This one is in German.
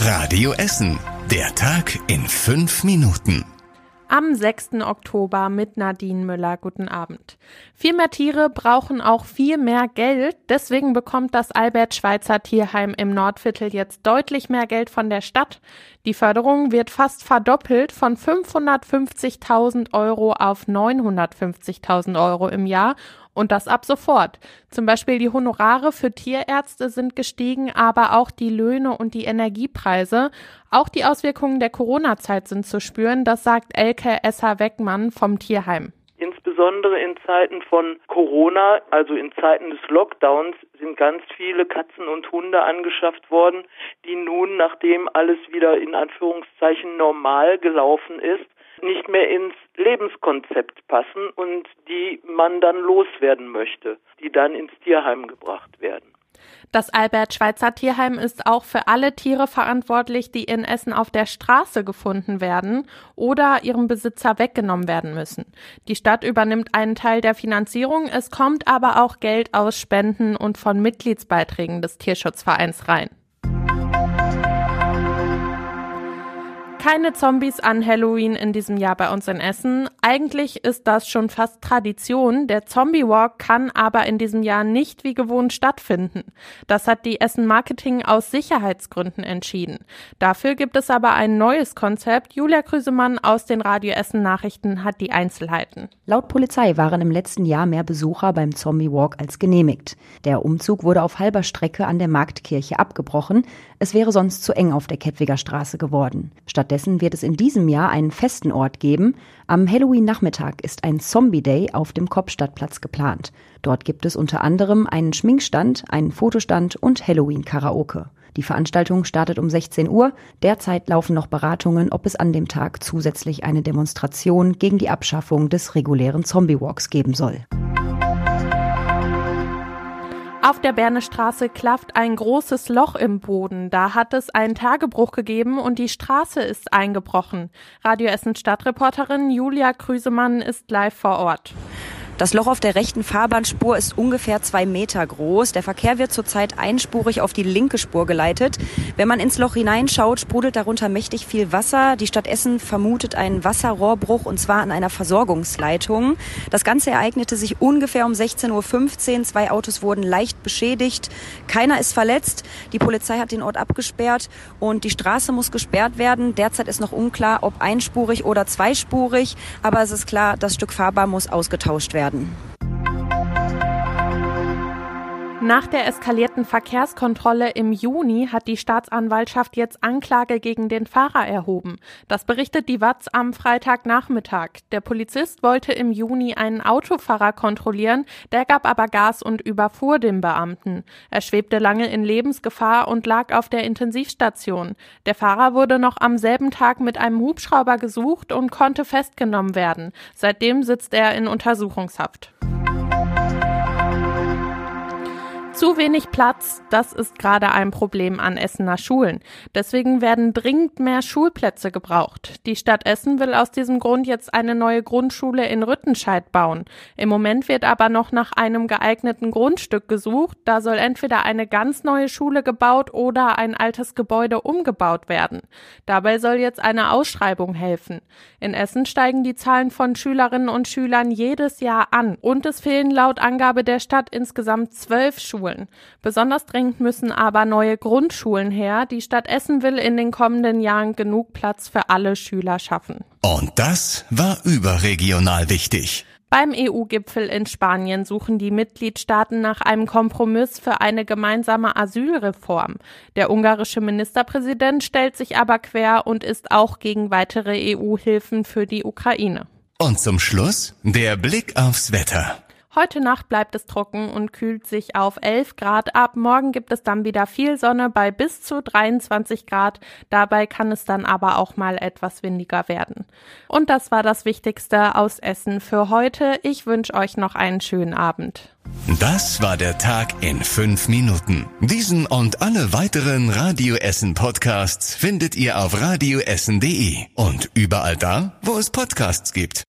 Radio Essen. Der Tag in fünf Minuten. Am 6. Oktober mit Nadine Müller. Guten Abend. Viel mehr Tiere brauchen auch viel mehr Geld. Deswegen bekommt das Albert Schweitzer Tierheim im Nordviertel jetzt deutlich mehr Geld von der Stadt. Die Förderung wird fast verdoppelt von 550.000 Euro auf 950.000 Euro im Jahr und das ab sofort. Zum Beispiel die Honorare für Tierärzte sind gestiegen, aber auch die Löhne und die Energiepreise. Auch die Auswirkungen der Corona-Zeit sind zu spüren, das sagt Elke Esser Weckmann vom Tierheim. Insbesondere in Zeiten von Corona, also in Zeiten des Lockdowns, sind ganz viele Katzen und Hunde angeschafft worden, die nun, nachdem alles wieder in Anführungszeichen normal gelaufen ist, nicht mehr ins Lebenskonzept passen und die man dann loswerden möchte, die dann ins Tierheim gebracht werden. Das Albert Schweitzer Tierheim ist auch für alle Tiere verantwortlich, die in Essen auf der Straße gefunden werden oder ihrem Besitzer weggenommen werden müssen. Die Stadt übernimmt einen Teil der Finanzierung, es kommt aber auch Geld aus Spenden und von Mitgliedsbeiträgen des Tierschutzvereins rein. Keine Zombies an Halloween in diesem Jahr bei uns in Essen. Eigentlich ist das schon fast Tradition. Der Zombie Walk kann aber in diesem Jahr nicht wie gewohnt stattfinden. Das hat die Essen Marketing aus Sicherheitsgründen entschieden. Dafür gibt es aber ein neues Konzept. Julia Krüsemann aus den Radio Essen Nachrichten hat die Einzelheiten. Laut Polizei waren im letzten Jahr mehr Besucher beim Zombie Walk als genehmigt. Der Umzug wurde auf halber Strecke an der Marktkirche abgebrochen. Es wäre sonst zu eng auf der Kettwiger Straße geworden. Stattdessen Stattdessen wird es in diesem Jahr einen festen Ort geben. Am Halloween-Nachmittag ist ein Zombie-Day auf dem Kopfstadtplatz geplant. Dort gibt es unter anderem einen Schminkstand, einen Fotostand und Halloween-Karaoke. Die Veranstaltung startet um 16 Uhr. Derzeit laufen noch Beratungen, ob es an dem Tag zusätzlich eine Demonstration gegen die Abschaffung des regulären Zombie-Walks geben soll. Auf der Bernestraße klafft ein großes Loch im Boden. Da hat es einen Tagebruch gegeben und die Straße ist eingebrochen. Radio Essen Stadtreporterin Julia Krüsemann ist live vor Ort. Das Loch auf der rechten Fahrbahnspur ist ungefähr zwei Meter groß. Der Verkehr wird zurzeit einspurig auf die linke Spur geleitet. Wenn man ins Loch hineinschaut, sprudelt darunter mächtig viel Wasser. Die Stadt Essen vermutet einen Wasserrohrbruch und zwar an einer Versorgungsleitung. Das Ganze ereignete sich ungefähr um 16.15 Uhr. Zwei Autos wurden leicht beschädigt. Keiner ist verletzt. Die Polizei hat den Ort abgesperrt und die Straße muss gesperrt werden. Derzeit ist noch unklar, ob einspurig oder zweispurig. Aber es ist klar, das Stück Fahrbahn muss ausgetauscht werden werden. Nach der eskalierten Verkehrskontrolle im Juni hat die Staatsanwaltschaft jetzt Anklage gegen den Fahrer erhoben. Das berichtet die Watz am Freitagnachmittag. Der Polizist wollte im Juni einen Autofahrer kontrollieren, der gab aber Gas und überfuhr den Beamten. Er schwebte lange in Lebensgefahr und lag auf der Intensivstation. Der Fahrer wurde noch am selben Tag mit einem Hubschrauber gesucht und konnte festgenommen werden. Seitdem sitzt er in Untersuchungshaft. Zu wenig Platz, das ist gerade ein Problem an Essener Schulen. Deswegen werden dringend mehr Schulplätze gebraucht. Die Stadt Essen will aus diesem Grund jetzt eine neue Grundschule in Rüttenscheid bauen. Im Moment wird aber noch nach einem geeigneten Grundstück gesucht. Da soll entweder eine ganz neue Schule gebaut oder ein altes Gebäude umgebaut werden. Dabei soll jetzt eine Ausschreibung helfen. In Essen steigen die Zahlen von Schülerinnen und Schülern jedes Jahr an und es fehlen laut Angabe der Stadt insgesamt zwölf Schulen. Schulen. Besonders dringend müssen aber neue Grundschulen her. Die Stadt Essen will in den kommenden Jahren genug Platz für alle Schüler schaffen. Und das war überregional wichtig. Beim EU-Gipfel in Spanien suchen die Mitgliedstaaten nach einem Kompromiss für eine gemeinsame Asylreform. Der ungarische Ministerpräsident stellt sich aber quer und ist auch gegen weitere EU-Hilfen für die Ukraine. Und zum Schluss der Blick aufs Wetter. Heute Nacht bleibt es trocken und kühlt sich auf 11 Grad ab. Morgen gibt es dann wieder viel Sonne bei bis zu 23 Grad. Dabei kann es dann aber auch mal etwas windiger werden. Und das war das Wichtigste aus Essen für heute. Ich wünsche euch noch einen schönen Abend. Das war der Tag in fünf Minuten. Diesen und alle weiteren Radio Essen Podcasts findet ihr auf radioessen.de und überall da, wo es Podcasts gibt.